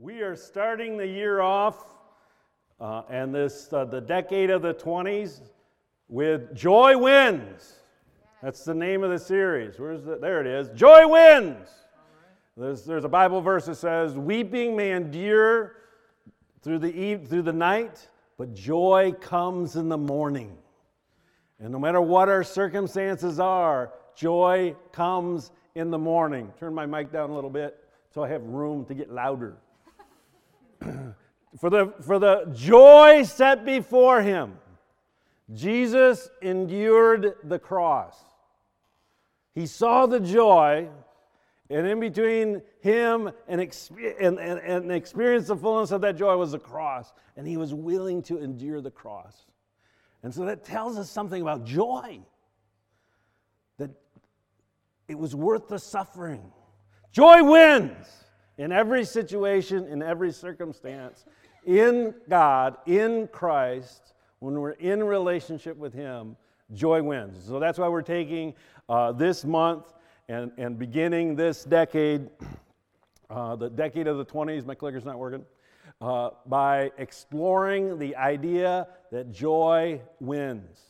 We are starting the year off uh, and this uh, the decade of the 20s with Joy Wins. That's the name of the series. Where's the, there it is. Joy Wins. There's, there's a Bible verse that says, Weeping may endure through the, eve, through the night, but joy comes in the morning. And no matter what our circumstances are, joy comes in the morning. Turn my mic down a little bit so I have room to get louder. for, the, for the joy set before him, Jesus endured the cross. He saw the joy, and in between him and, and, and, and experience the fullness of that joy was the cross, and he was willing to endure the cross. And so that tells us something about joy that it was worth the suffering. Joy wins in every situation, in every circumstance, in God, in Christ, when we're in relationship with Him, joy wins. So that's why we're taking uh, this month and, and beginning this decade, uh, the decade of the 20s, my clicker's not working, uh, by exploring the idea that joy wins.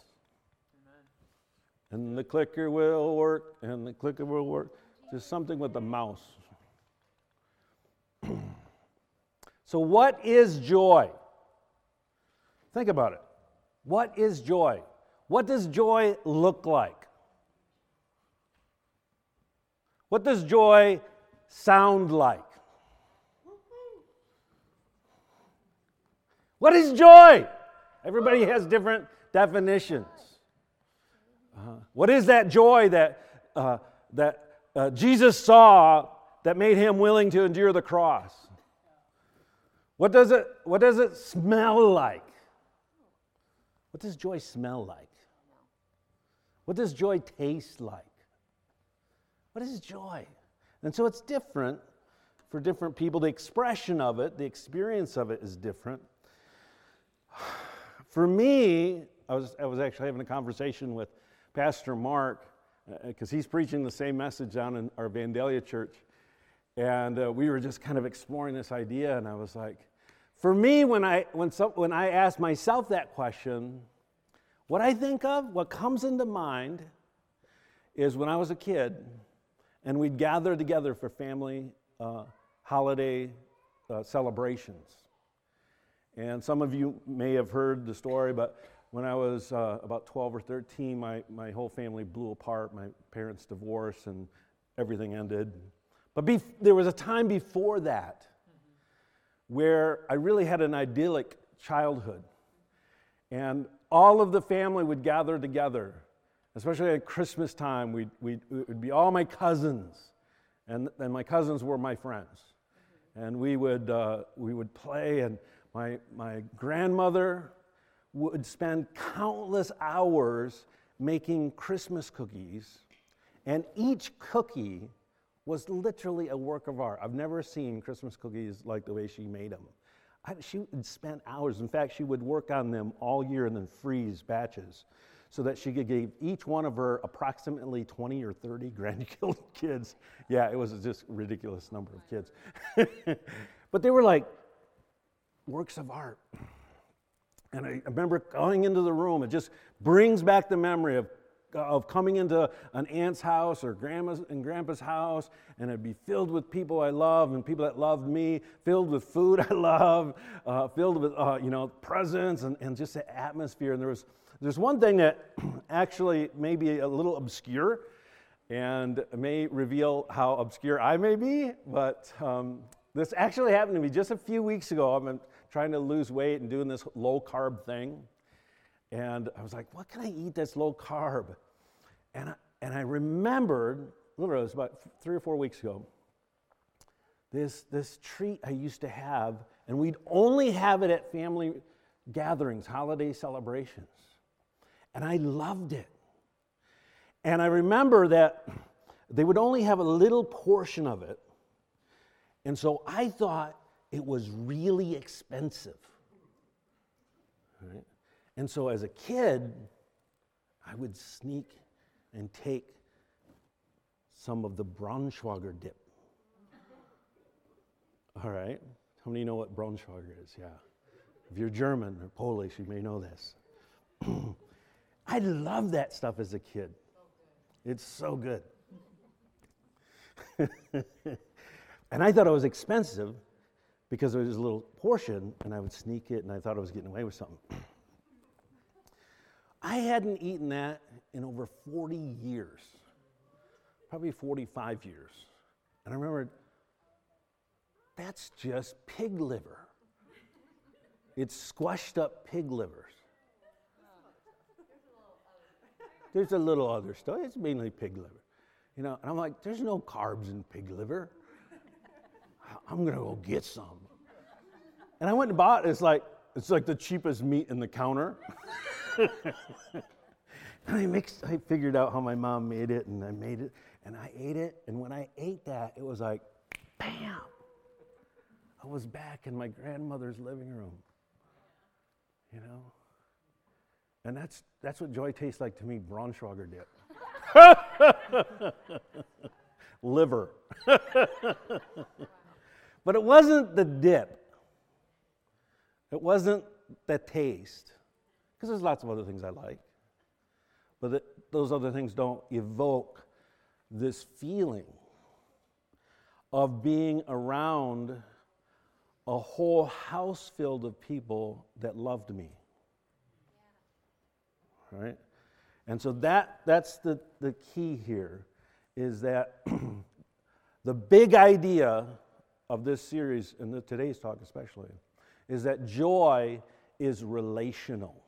And the clicker will work, and the clicker will work. Just something with the mouse. so, what is joy? Think about it. What is joy? What does joy look like? What does joy sound like? What is joy? Everybody has different definitions. Uh, what is that joy that, uh, that uh, Jesus saw that made him willing to endure the cross? What does it, what does it smell like? What does joy smell like? What does joy taste like? What is joy? And so it's different for different people. The expression of it, the experience of it is different. For me, I was, I was actually having a conversation with Pastor Mark because uh, he's preaching the same message down in our Vandalia church. And uh, we were just kind of exploring this idea, and I was like, for me, when I, when, some, when I ask myself that question, what I think of, what comes into mind, is when I was a kid and we'd gather together for family uh, holiday uh, celebrations. And some of you may have heard the story, but when I was uh, about 12 or 13, my, my whole family blew apart. My parents divorced and everything ended. But bef- there was a time before that where I really had an idyllic childhood. And all of the family would gather together, especially at Christmas time. We'd, we'd, it would be all my cousins, and, and my cousins were my friends. And we would, uh, we would play, and my, my grandmother would spend countless hours making Christmas cookies, and each cookie was literally a work of art. I've never seen Christmas cookies like the way she made them. I, she spend hours. In fact, she would work on them all year and then freeze batches so that she could give each one of her approximately 20 or 30 grandkids. Yeah, it was just ridiculous number of kids. but they were like works of art. And I remember going into the room, it just brings back the memory of of coming into an aunt's house or grandma's and grandpa's house, and it'd be filled with people I love and people that loved me, filled with food I love, uh, filled with uh, you know presents and, and just the atmosphere. And there was there's one thing that actually may be a little obscure, and may reveal how obscure I may be, but um, this actually happened to me just a few weeks ago. I've been trying to lose weight and doing this low carb thing. And I was like, what can I eat that's low carb? And I, and I remembered, literally, it was about three or four weeks ago, this, this treat I used to have, and we'd only have it at family gatherings, holiday celebrations. And I loved it. And I remember that they would only have a little portion of it. And so I thought it was really expensive. Right? And so as a kid, I would sneak and take some of the Braunschweiger dip. All right? How many know what Braunschweiger is? Yeah. If you're German or Polish, you may know this. I loved that stuff as a kid. It's so good. and I thought it was expensive because it was a little portion, and I would sneak it, and I thought I was getting away with something. I hadn't eaten that in over 40 years, probably 45 years. And I remember that's just pig liver. It's squashed up pig livers. There's a little other stuff. It's mainly pig liver. You know, and I'm like, there's no carbs in pig liver. I'm gonna go get some. And I went and bought it. It's like it's like the cheapest meat in the counter. and I mixed, I figured out how my mom made it, and I made it, and I ate it. And when I ate that, it was like, bam! I was back in my grandmother's living room. You know? And that's, that's what joy tastes like to me, Braunschweiger dip. Liver. but it wasn't the dip. It wasn't the taste. Because there's lots of other things I like. But those other things don't evoke this feeling of being around a whole house filled of people that loved me. Right? And so that, that's the, the key here is that the big idea of this series, and the, today's talk especially, is that joy is relational.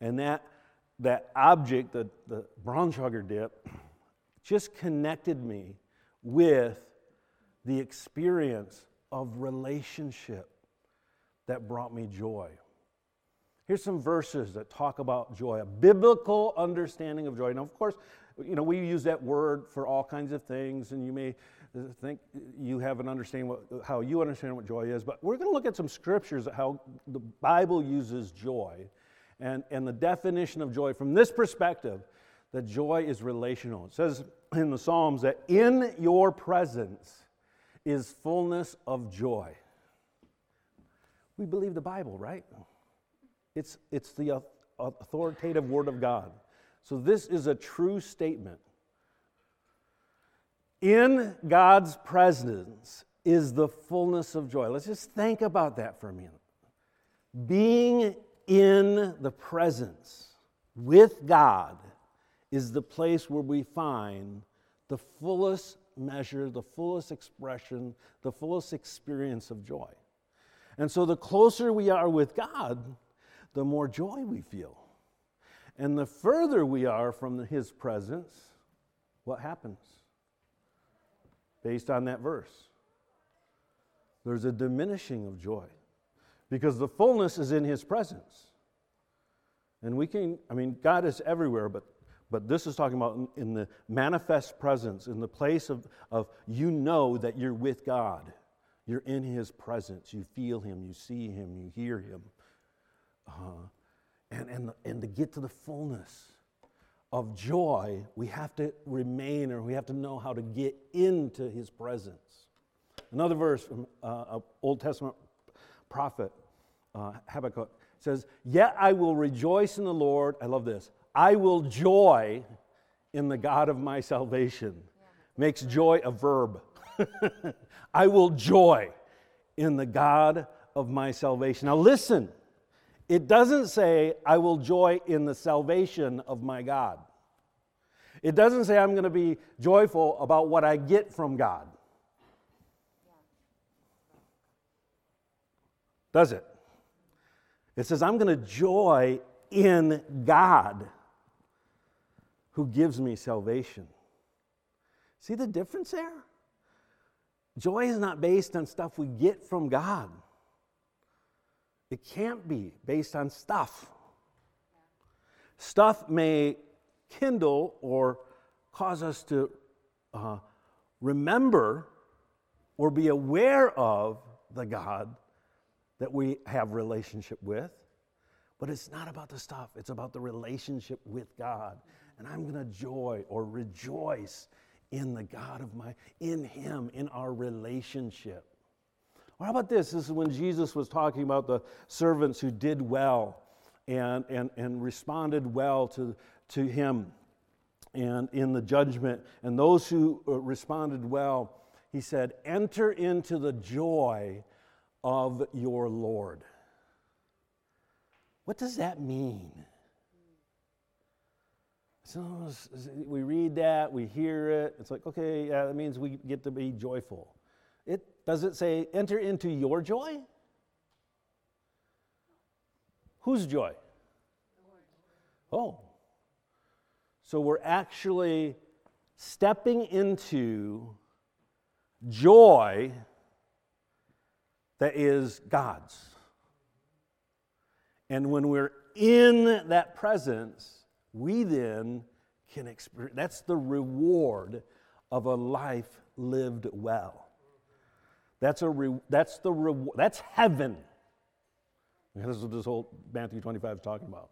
And that, that object, the, the Braunschweiger dip, just connected me with the experience of relationship that brought me joy. Here's some verses that talk about joy, a biblical understanding of joy. Now, of course, you know, we use that word for all kinds of things, and you may think you have an understanding what, how you understand what joy is, but we're going to look at some scriptures how the Bible uses joy and, and the definition of joy from this perspective that joy is relational. It says in the Psalms that in your presence is fullness of joy. We believe the Bible, right? It's, it's the authoritative Word of God. So this is a true statement. In God's presence is the fullness of joy. Let's just think about that for a minute. Being in the presence with God is the place where we find the fullest measure, the fullest expression, the fullest experience of joy. And so the closer we are with God, the more joy we feel. And the further we are from His presence, what happens? Based on that verse, there's a diminishing of joy because the fullness is in His presence. And we can, I mean, God is everywhere, but, but this is talking about in, the manifest presence, in the place of, of you know that you're with God. You're in His presence. You feel Him, you see Him, you hear Him. Uh, and, and, and to get to the fullness of joy, we have to remain or we have to know how to get into His presence. Another verse from uh, Old Testament prophet uh, Habakkuk says, Yet I will rejoice in the Lord. I love this. I will joy in the God of my salvation. Makes joy a verb. I will joy in the God of my salvation. Now listen, it doesn't say, I will joy in the salvation of my God. It doesn't say I'm going to be joyful about what I get from God. Does it? It says, I'm going to joy in God who gives me salvation. See the difference there? Joy is not based on stuff we get from God. It can't be based on stuff. Stuff may kindle or cause us to uh, remember or be aware of the God that we have relationship with. But it's not about the stuff, it's about the relationship with God. And I'm going to joy or rejoice in the God of my, in Him, in our relationship. How about this? This is when Jesus was talking about the servants who did well and, and, and responded well to, to him and in the judgment. And those who uh, responded well, he said, enter into the joy of your Lord. What does that mean? So we read that, we hear it. It's like, okay, yeah, that means we get to be joyful. It does it say enter into your joy? Whose joy? Oh. So we're actually stepping into joy that is God's. And when we're in that presence, we then can experience that's the reward of a life lived well. That's, a re, that's the that's heaven. This is what this whole Matthew 25 is talking about.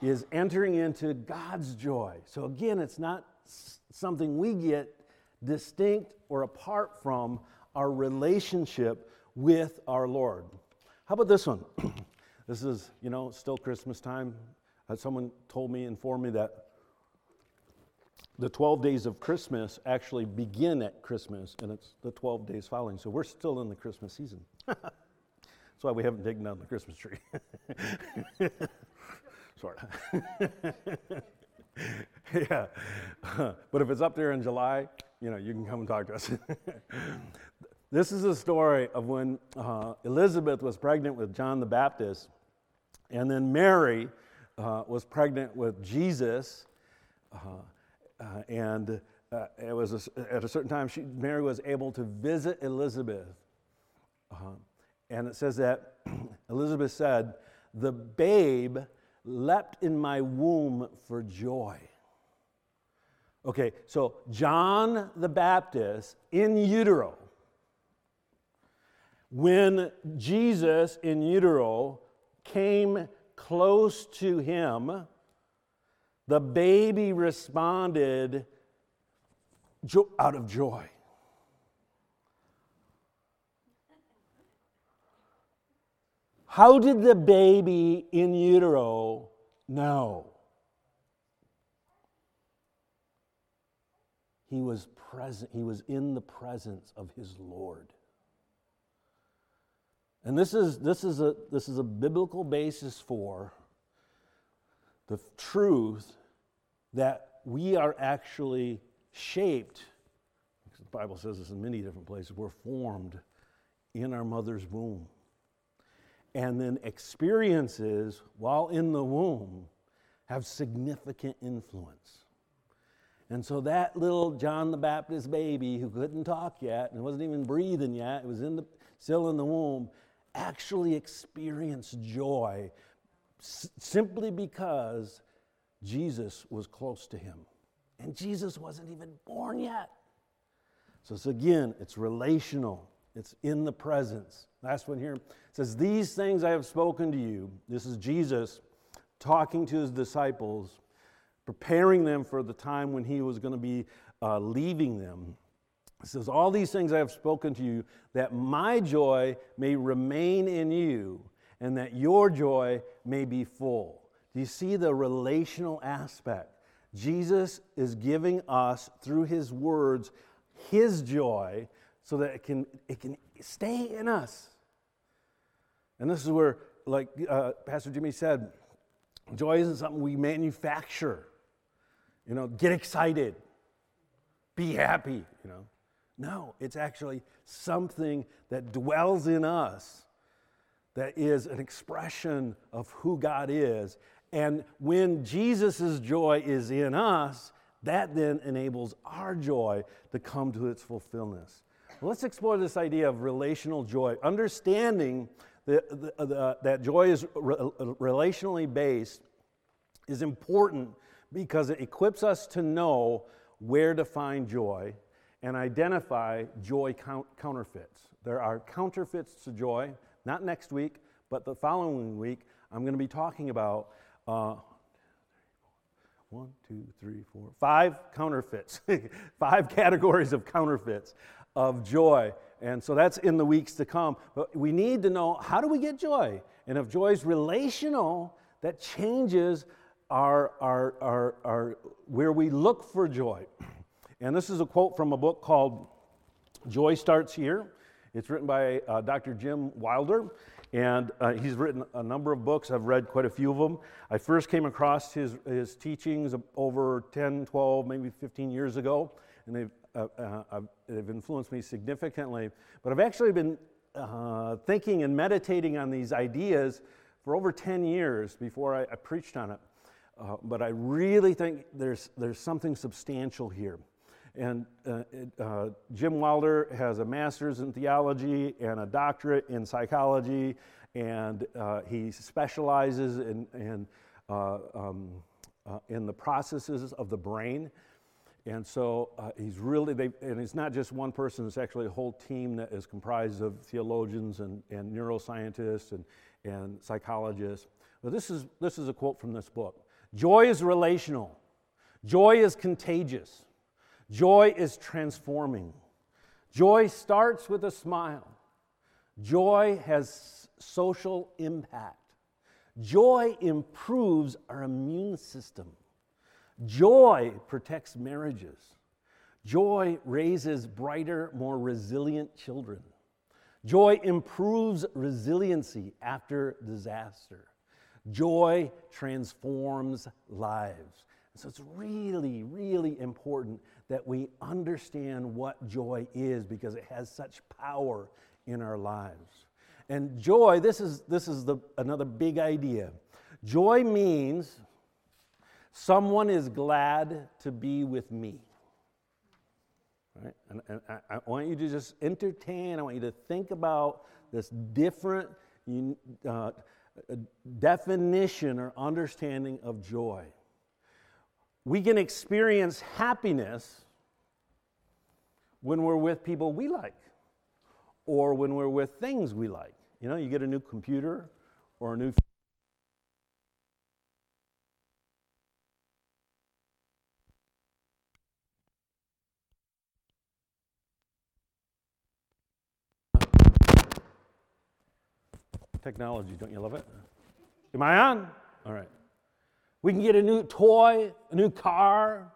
Is entering into God's joy. So again, it's not something we get distinct or apart from our relationship with our Lord. How about this one? This is, you know, still Christmas time. Uh, someone told me, informed me that the 12 days of Christmas actually begin at Christmas, and it's the 12 days following. So we're still in the Christmas season. That's why we haven't taken down the Christmas tree. sort of. yeah. but if it's up there in July, you know, you can come and talk to us. this is a story of when uh, Elizabeth was pregnant with John the Baptist and then Mary uh, was pregnant with Jesus, uh, uh, and uh, it was a, at a certain time, she, Mary was able to visit Elizabeth. Uh-huh. and it says that Elizabeth said, The babe leapt in my womb for joy. Okay, so John the Baptist in utero, when Jesus in utero came close to him, the baby responded out of joy. How did the baby in utero know? He was present, he was in the presence of his Lord. And this is, this is, a, this is a biblical basis for the truth that we are actually shaped. The Bible says this in many different places. We're formed in our mother's womb. And then experiences while in the womb have significant influence. And so that little John the Baptist baby who couldn't talk yet and wasn't even breathing yet, it was in the, still in the womb, actually experienced joy s- simply because Jesus was close to him. And Jesus wasn't even born yet. So it's again, it's relational. It's in the presence. Last one here says, These things I have spoken to you. This is Jesus talking to his disciples, preparing them for the time when he was going to be uh, leaving them. It says, All these things I have spoken to you, that my joy may remain in you, and that your joy may be full. Do you see the relational aspect? Jesus is giving us, through his words, his joy so that it can, it can stay in us. And this is where, like uh, Pastor Jimmy said, joy isn't something we manufacture. You know, get excited, be happy, you know. No, it's actually something that dwells in us that is an expression of who God is. And when Jesus' joy is in us, that then enables our joy to come to its fulfillment. Let's explore this idea of relational joy. Understanding that, the, uh, the, that joy is re- relationally based is important because it equips us to know where to find joy and identify joy count- counterfeits. There are counterfeits to joy, not next week, but the following week, I'm going to be talking about uh, one, two, three, four, five counterfeits, five categories of counterfeits of joy. And so that's in the weeks to come. But we need to know how do we get joy? And if joy is relational, that changes our, our, our, our, where we look for joy. And this is a quote from a book called Joy Starts Here. It's written by uh, Dr. Jim Wilder, and uh, he's written a number of books. I've read quite a few of them. I first came across his, his teachings over 10, 12, maybe 15 years ago, and they've, uh, uh they've influenced me significantly. But I've actually been uh, thinking and meditating on these ideas for over 10 years before I, I preached on it. Uh, but I really think there's, there's something substantial here. And uh, uh, Jim Wilder has a master's in theology and a doctorate in psychology, and uh, he specializes in, in, uh, um, uh, in the processes of the brain. And so uh, he's really, they, and it's not just one person, it's actually a whole team that is comprised of theologians and, and neuroscientists and, and psychologists. But this is, this is a quote from this book Joy is relational, joy is contagious. Joy is transforming. Joy starts with a smile. Joy has social impact. Joy improves our immune system. Joy protects marriages. Joy raises brighter, more resilient children. Joy improves resiliency after disaster. Joy transforms lives. So it's really, really important that we understand what joy is because it has such power in our lives. And joy, this is, this is the, another big idea. Joy means someone is glad to be with me. Right? And, and I, I, want you to just entertain, I want you to think about this different uh, definition or understanding of joy we can experience happiness when we're with people we like or when we're with things we like. You know, you get a new computer or a new technology. Don't you love it? Am I on? All right. We can get a new toy, a new car.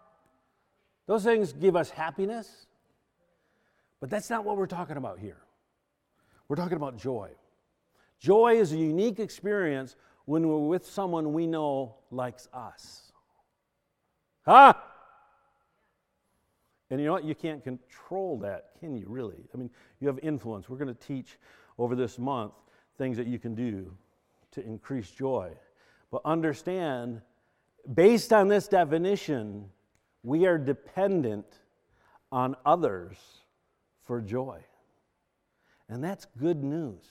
Those things give us happiness. But that's not what we're talking about here. We're talking about joy. Joy is a unique experience when we're with someone we know likes us. Huh? And you know what? You can't control that, can you, really? I mean, you have influence. We're going to teach over this month things that you can do to increase joy. But understand based on this definition, we are dependent on others for joy. And that's good news.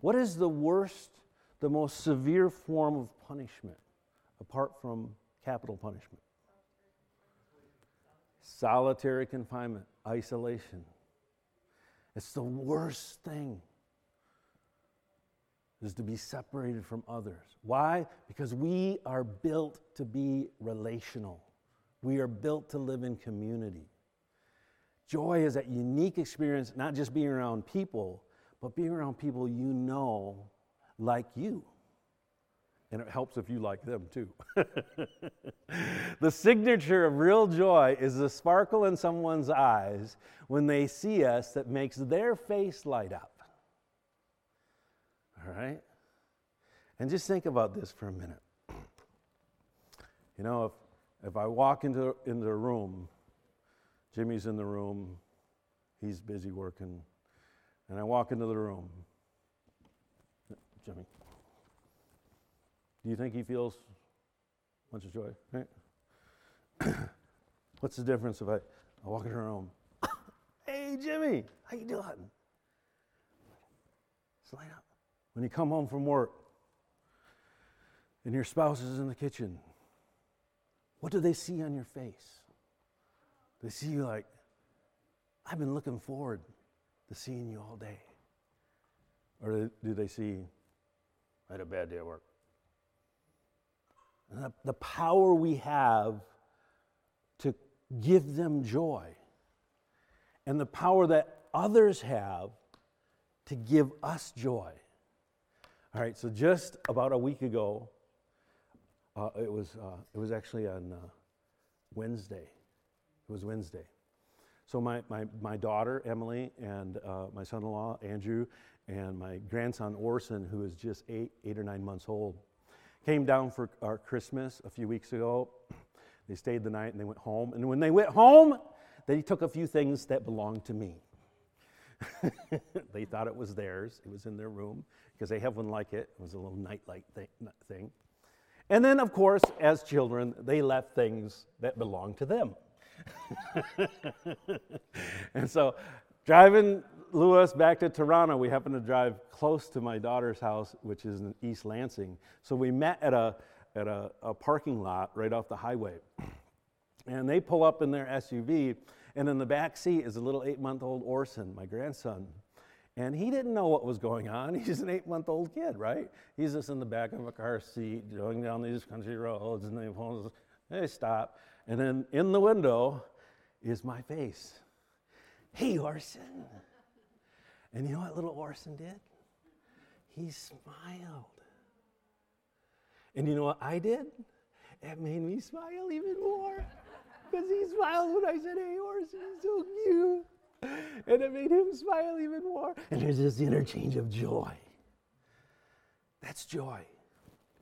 What is the worst, the most severe form of punishment apart from capital punishment? Solitary confinement, isolation. It's the worst thing is to be separated from others. Why? Because we are built to be relational. We are built to live in community. Joy is that unique experience, not just being around people, but being around people you know like you. And it helps if you like them too. the signature of real joy is the sparkle in someone's eyes when they see us that makes their face light up. All right? And just think about this for a minute. You know, if, if I walk into, into a room, Jimmy's in the room, he's busy working, and I walk into the room. Jimmy, do you think he feels much of joy? Right? What's the difference if I, I walk into a room? hey, Jimmy, how you doing? Slide. When you come home from work and your spouse is in the kitchen, what do they see on your face? They see you like, I've been looking forward to seeing you all day. Or do they see, I had a bad day at work? The, the power we have to give them joy and the power that others have to give us joy. All right, so just about a week ago, uh, it, was, uh, it was actually on uh, Wednesday. Was Wednesday. So my, my, my daughter, Emily, and uh, my son-in-law, Andrew, and my grandson, Orson, who is just eight, eight or nine months old, came down for our Christmas a few weeks ago. They stayed the night and they went home. And when they went home, they took a few things that belonged to me. they thought it was theirs. It was in their room because they have one like it. It was a little nightlight thing. And then, of course, as children, they left things that belonged to them. and so, driving Lewis back to Toronto, we happened to drive close to my daughter's house, which is in East Lansing. So we met at a at a, a parking lot right off the highway, and they pull up in their SUV, and in the back seat is a little eight-month-old Orson, my grandson. And he didn't know what was going on. He's an eight month old kid, right? He's just in the back of a car seat going down these country roads, and they, they stop. And then in the window is my face. Hey, Orson. And you know what little Orson did? He smiled. And you know what I did? It made me smile even more. Because he smiled when I said, Hey, Orson, so cute. And it made him smile even more. And there's this interchange of joy. That's joy.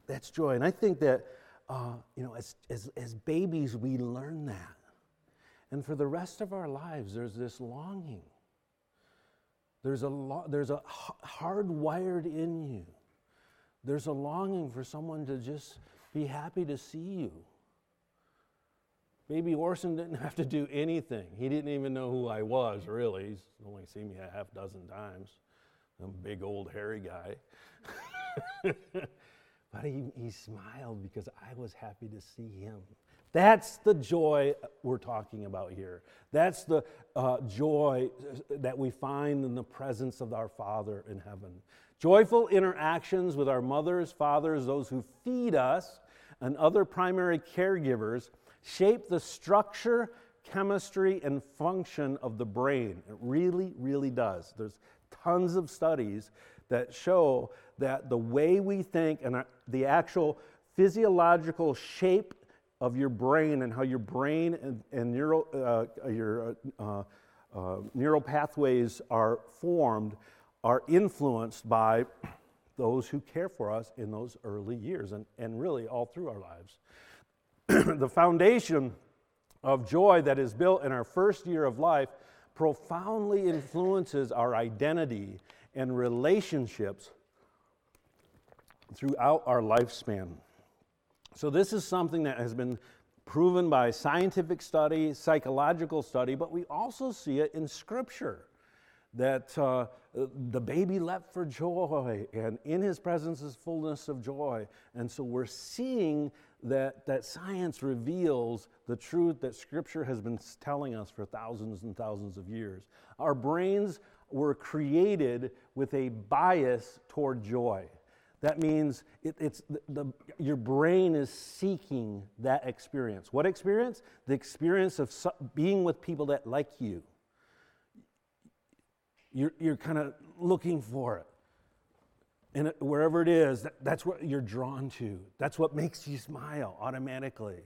That's joy. And I think that uh, you know, as, as, as babies, we learn that. And for the rest of our lives, there's this longing. There's a, lo- there's a hardwired in you. There's a longing for someone to just be happy to see you. Baby Orson didn't have to do anything. He didn't even know who I was, really. He's only seen me a half dozen times. I'm a big old hairy guy. But he, he smiled because I was happy to see him. That's the joy we're talking about here. That's the uh, joy that we find in the presence of our Father in heaven. Joyful interactions with our mothers, fathers, those who feed us, and other primary caregivers shape the structure, chemistry, and function of the brain. It really, really does. There's tons of studies that show that the way we think and the actual physiological shape of your brain and how your brain and, and neural, uh, your uh, uh, neural pathways are formed are influenced by those who care for us in those early years and, and really all through our lives. the foundation of joy that is built in our first year of life profoundly influences our identity and relationships throughout our lifespan. So, this is something that has been proven by scientific study, psychological study, but we also see it in Scripture that uh, the baby leapt for joy, and in his presence is fullness of joy. And so we're seeing that, that science reveals the truth that Scripture has been telling us for thousands and thousands of years. Our brains were created with a bias toward joy. That means it, it's the, the, your brain is seeking that experience. What experience? The experience of su- being with people that like you. You're, you're kind of looking for it. And it, wherever it is, that, that's what you're drawn to. That's what makes you smile automatically.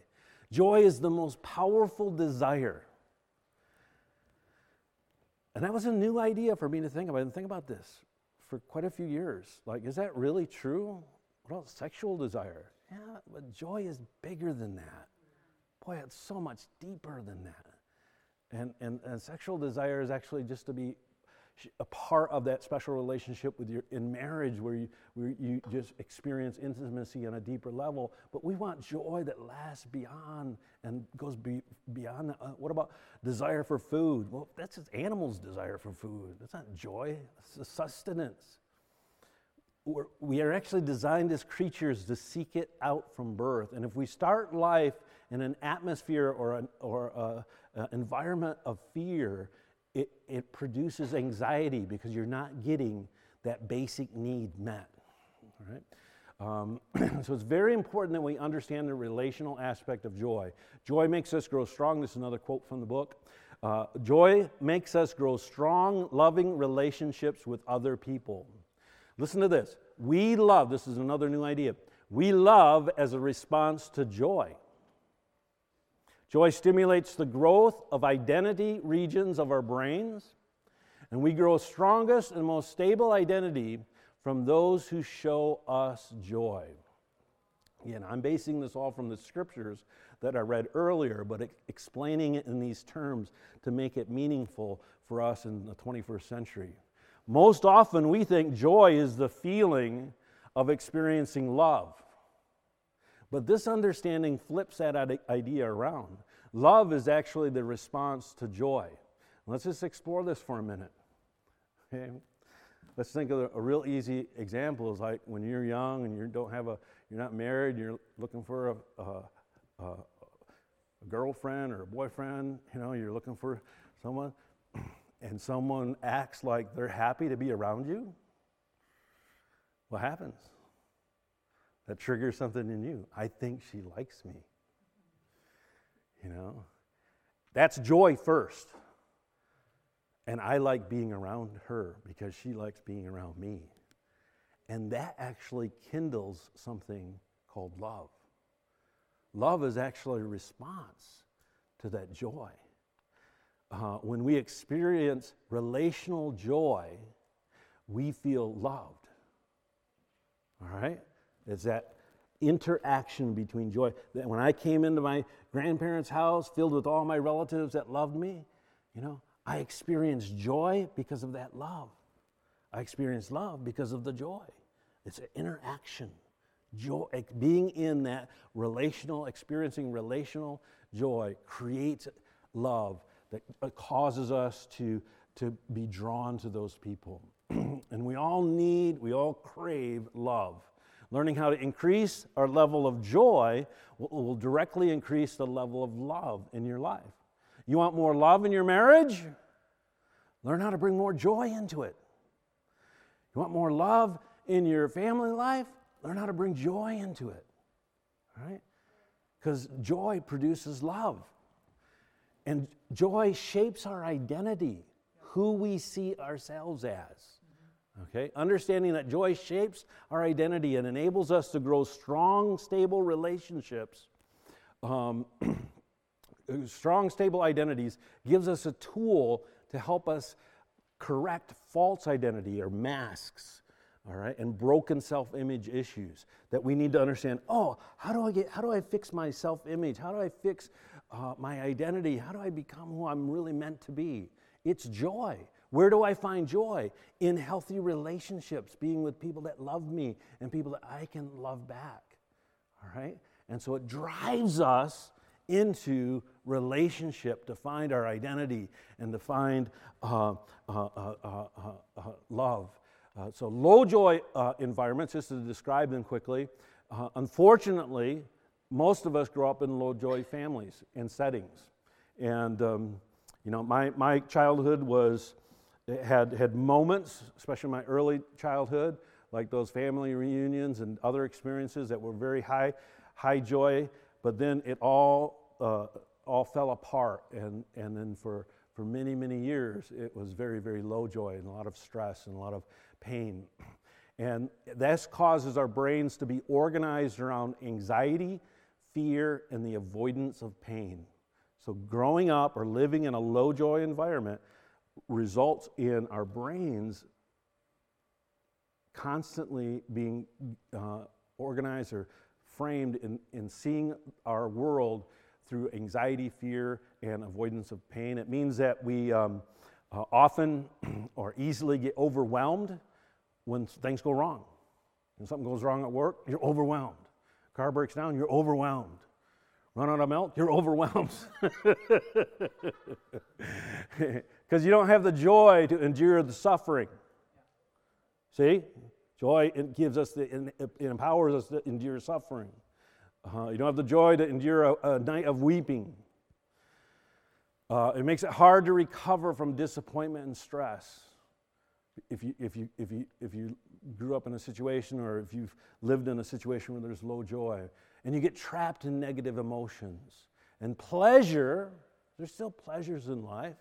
Joy is the most powerful desire. And that was a new idea for me to think about. And think about this for quite a few years. Like, is that really true? What else? Sexual desire. Yeah, but joy is bigger than that. Boy, it's so much deeper than that. And, and, and sexual desire is actually just to be a part of that special relationship with your in marriage where you, where you just experience intimacy on a deeper level. But we want joy that lasts beyond and goes be, beyond. Uh, what about desire for food? Well that's just animals desire for food. That's not joy it's sustenance. We're, we are actually designed as creatures to seek it out from birth. And if we start life in an atmosphere or an or a, a environment of fear it, it produces anxiety because you're not getting that basic need met. All right? Um, so it's very important that we understand the relational aspect of joy. Joy makes us grow strong. This is another quote from the book. Uh, joy makes us grow strong, loving relationships with other people. Listen to this. We love, this is another new idea. We love as a response to joy. Joy stimulates the growth of identity regions of our brains, and we grow strongest and most stable identity from those who show us joy. Again, I'm basing this all from the scriptures that I read earlier, but explaining it in these terms to make it meaningful for us in the 21st century. Most often, we think joy is the feeling of experiencing love. But this understanding flips that idea around. Love is actually the response to joy. Let's just explore this for a minute. Okay? Let's think of a real easy example is like when you're young and you don't have a, you're not married, you're looking for a, a, a, girlfriend or a boyfriend, you know, you're looking for someone, and someone acts like they're happy to be around you. What happens? That triggers something in you. I think she likes me. You know? That's joy first. And I like being around her because she likes being around me. And that actually kindles something called love. Love is actually a response to that joy. Uh, when we experience relational joy, we feel loved. All right? It's that interaction between joy. That when I came into my grandparents' house filled with all my relatives that loved me, you know, I experienced joy because of that love. I experienced love because of the joy. It's an interaction. Joy, being in that relational, experiencing relational joy creates love that uh, causes us to, to be drawn to those people. and we all need, we all crave love. Learning how to increase our level of joy will, directly increase the level of love in your life. You want more love in your marriage? Learn how to bring more joy into it. You want more love in your family life? Learn how to bring joy into it. All right? Because joy produces love. And joy shapes our identity, who we see ourselves as. Okay? Understanding that joy shapes our identity and enables us to grow strong, stable relationships. Um, strong, stable identities gives us a tool to help us correct false identity or masks all right and broken self-image issues that we need to understand oh how do i get how do i fix my self-image how do i fix uh, my identity how do i become who i'm really meant to be it's joy where do I find joy? In healthy relationships, being with people that love me and people that I can love back. All right? And so it drives us into relationship to find our identity and to find uh, uh, uh, uh, uh love. Uh, so, low joy environments, just to describe them quickly, unfortunately, most of us grow up in low joy families and settings. And, um, you know, my, my childhood was had, had moments, especially in my early childhood, like those family reunions and other experiences that were very high, high joy, but then it all, uh, all fell apart. And, and then for, for many, many years, it was very, very low joy and a lot of stress and a lot of pain. And this causes our brains to be organized around anxiety, fear, and the avoidance of pain. So, growing up or living in a low joy environment results in our brains constantly being uh, organized or framed in, in seeing our world through anxiety, fear, and avoidance of pain. It means that we um, uh, often or easily get overwhelmed when things go wrong. When something goes wrong at work, you're overwhelmed. Car breaks down, you're overwhelmed. Run out of milk, you're overwhelmed. because you don't have the joy to endure the suffering. See? Joy it gives us the, it empowers us to endure suffering. Uh, you don't have the joy to endure a, a night of weeping. Uh, it makes it hard to recover from disappointment and stress. If you, if, you, if, you, if you grew up in a situation or if you've lived in a situation where there's low joy, and you get trapped in negative emotions. And pleasure There's still pleasures in life,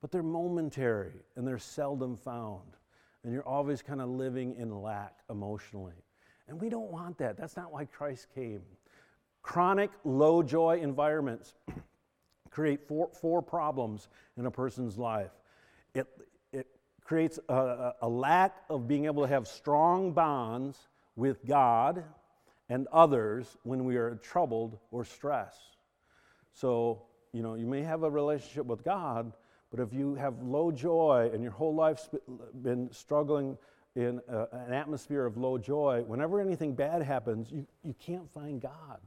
but they're momentary and they're seldom found. And you're always kind of living in lack emotionally. And we don't want that. That's not why Christ came. Chronic low joy environments create four, four problems in a person's life. It, it creates a, a lack of being able to have strong bonds with God and others when we are troubled or stressed. So, you know, you may have a relationship with God, but if you have low joy and your whole life's been struggling in a, an atmosphere of low joy, whenever anything bad happens, you, you can't find God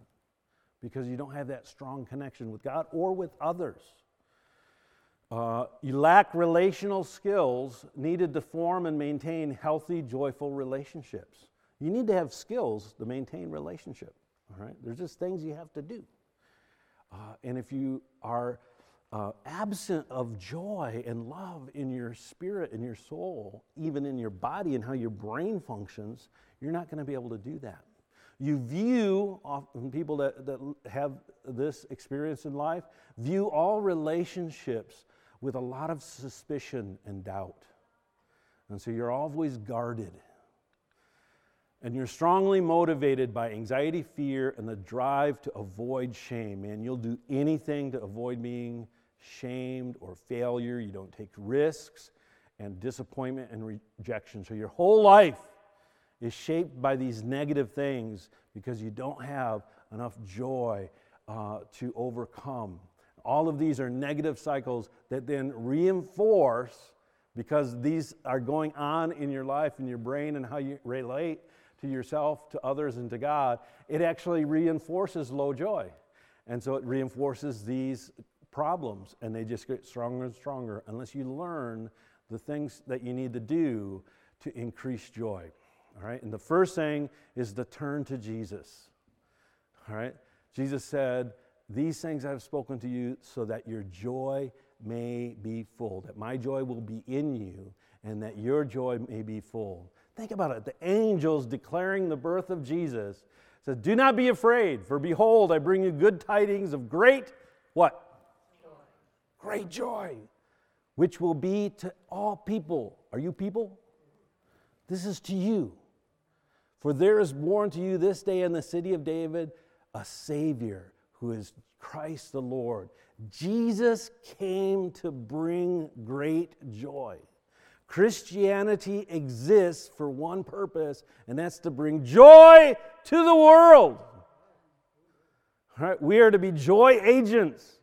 because you don't have that strong connection with God or with others. Uh, you lack relational skills needed to form and maintain healthy, joyful relationships. You need to have skills to maintain relationship. All right, there's just things you have to do. Uh, and if you are uh, absent of joy and love in your spirit and your soul, even in your body and how your brain functions, you're not going to be able to do that. You view, people that, that have this experience in life, view all relationships with a lot of suspicion and doubt. And so you're always guarded and you're strongly motivated by anxiety, fear, and the drive to avoid shame, man, you'll do anything to avoid being shamed or failure. You don't take risks and disappointment and rejection. So your whole life is shaped by these negative things because you don't have enough joy uh, to overcome. All of these are negative cycles that then reinforce because these are going on in your life, in your brain, and how you relate to yourself, to others, and to God, it actually reinforces low joy. And so it reinforces these problems, and they just get stronger and stronger unless you learn the things that you need to do to increase joy. All right? And the first thing is to turn to Jesus. All right? Jesus said, These things I've spoken to you so that your joy may be full, that my joy will be in you, and that your joy may be full. Think about it. The angels declaring the birth of Jesus says, Do not be afraid, for behold, I bring you good tidings of great what? Great joy, which will be to all people. Are you people? This is to you. For there is born to you this day in the city of David a Savior who is Christ the Lord. Jesus came to bring great joy. Christianity exists for one purpose, and that's to bring joy to the world. All right, we are to be joy agents.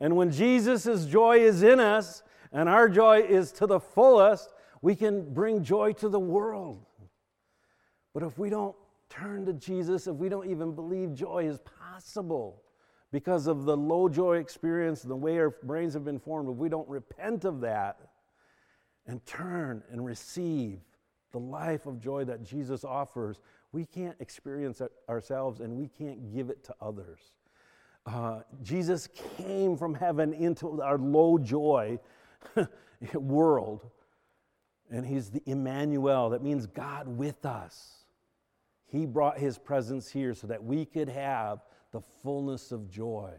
And when Jesus' joy is in us and our joy is to the fullest, we can bring joy to the world. But if we don't turn to Jesus, if we don't even believe joy is possible because of the low joy experience and the way our brains have been formed, if we don't repent of that, and turn and receive the life of joy that Jesus offers, we can't experience it ourselves and we can't give it to others. Uh, Jesus came from heaven into our low joy world, and He's the Emmanuel. That means God with us. He brought His presence here so that we could have the fullness of joy.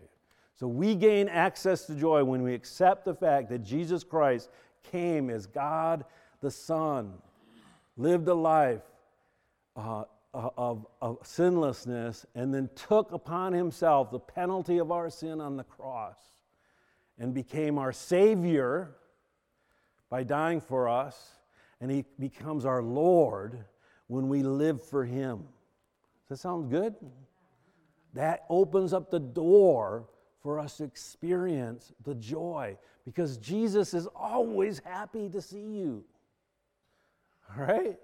So we gain access to joy when we accept the fact that Jesus Christ came as God the Son, lived a life uh, of, of sinlessness, and then took upon himself the penalty of our sin on the cross and became our Savior by dying for us, and he becomes our Lord when we live for him. Does that sound good? That opens up the door for us to experience the joy because Jesus is always happy to see you. All right?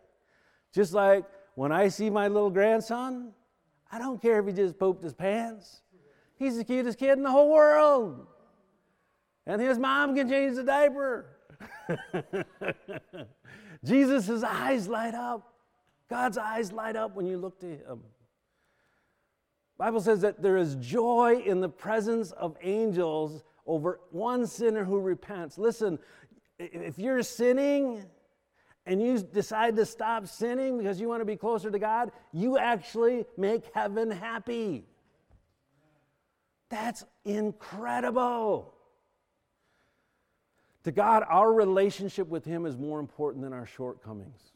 Just like when I see my little grandson, I don't care if he just pooped his pants. He's the cutest kid in the whole world. And his mom can change the diaper. Jesus' eyes light up. God's eyes light up when you look to him. Bible says that there is joy in the presence of angels over one sinner who repents. Listen, if you're sinning and you decide to stop sinning because you want to be closer to God, you actually make heaven happy. That's incredible. To God, our relationship with Him is more important than our shortcomings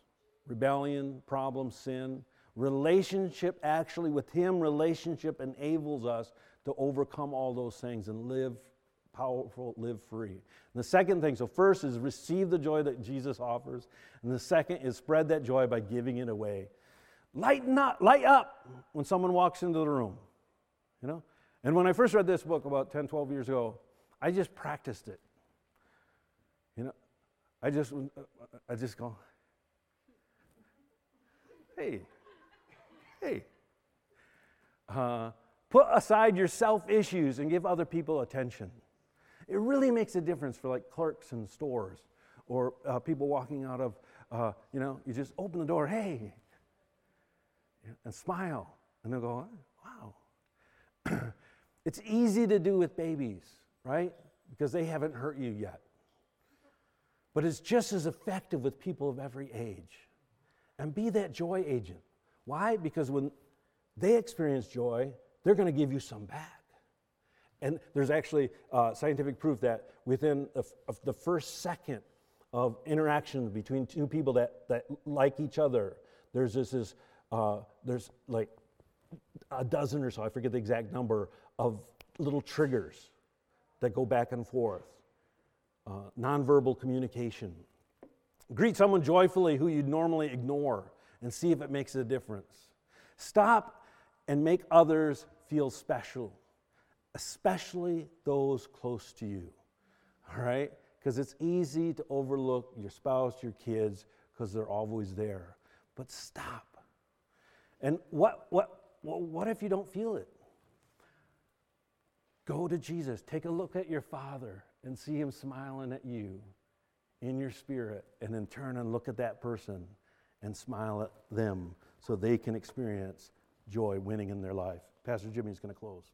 rebellion, problem, sin. Relationship actually with Him, relationship enables us to overcome all those things and live powerful, live free. And the second thing, so first is receive the joy that Jesus offers, and the second is spread that joy by giving it away. Lighten up, light up when someone walks into the room. You know? And when I first read this book about 10, 12 years ago, I just practiced it. You know, I just I just go, hey, hey. Uh, put aside your self issues and give other people attention. It really makes a difference for like clerks in stores or uh, people walking out of, uh, you know, you just open the door, hey, and smile. And they'll go, wow. it's easy to do with babies, right? Because they haven't hurt you yet. But it's just as effective with people of every age. And be that joy agent. Why? Because when they experience joy, they're going to give you some back. And there's actually uh, scientific proof that within of the first second of interaction between two people that, that like each other, there's this, this uh, there's like a dozen or so, I forget the exact number, of little triggers that go back and forth. Uh, nonverbal communication. Greet someone joyfully who you'd normally ignore and see if it makes a difference. Stop and make others feel special especially those close to you. All right? Because it's easy to overlook your spouse, your kids, because they're always there. But stop. And what, what, what if you don't feel it? Go to Jesus. Take a look at your Father and see Him smiling at you in your spirit, and then turn and look at that person and smile at them so they can experience joy winning in their life. Pastor Jimmy's going to close.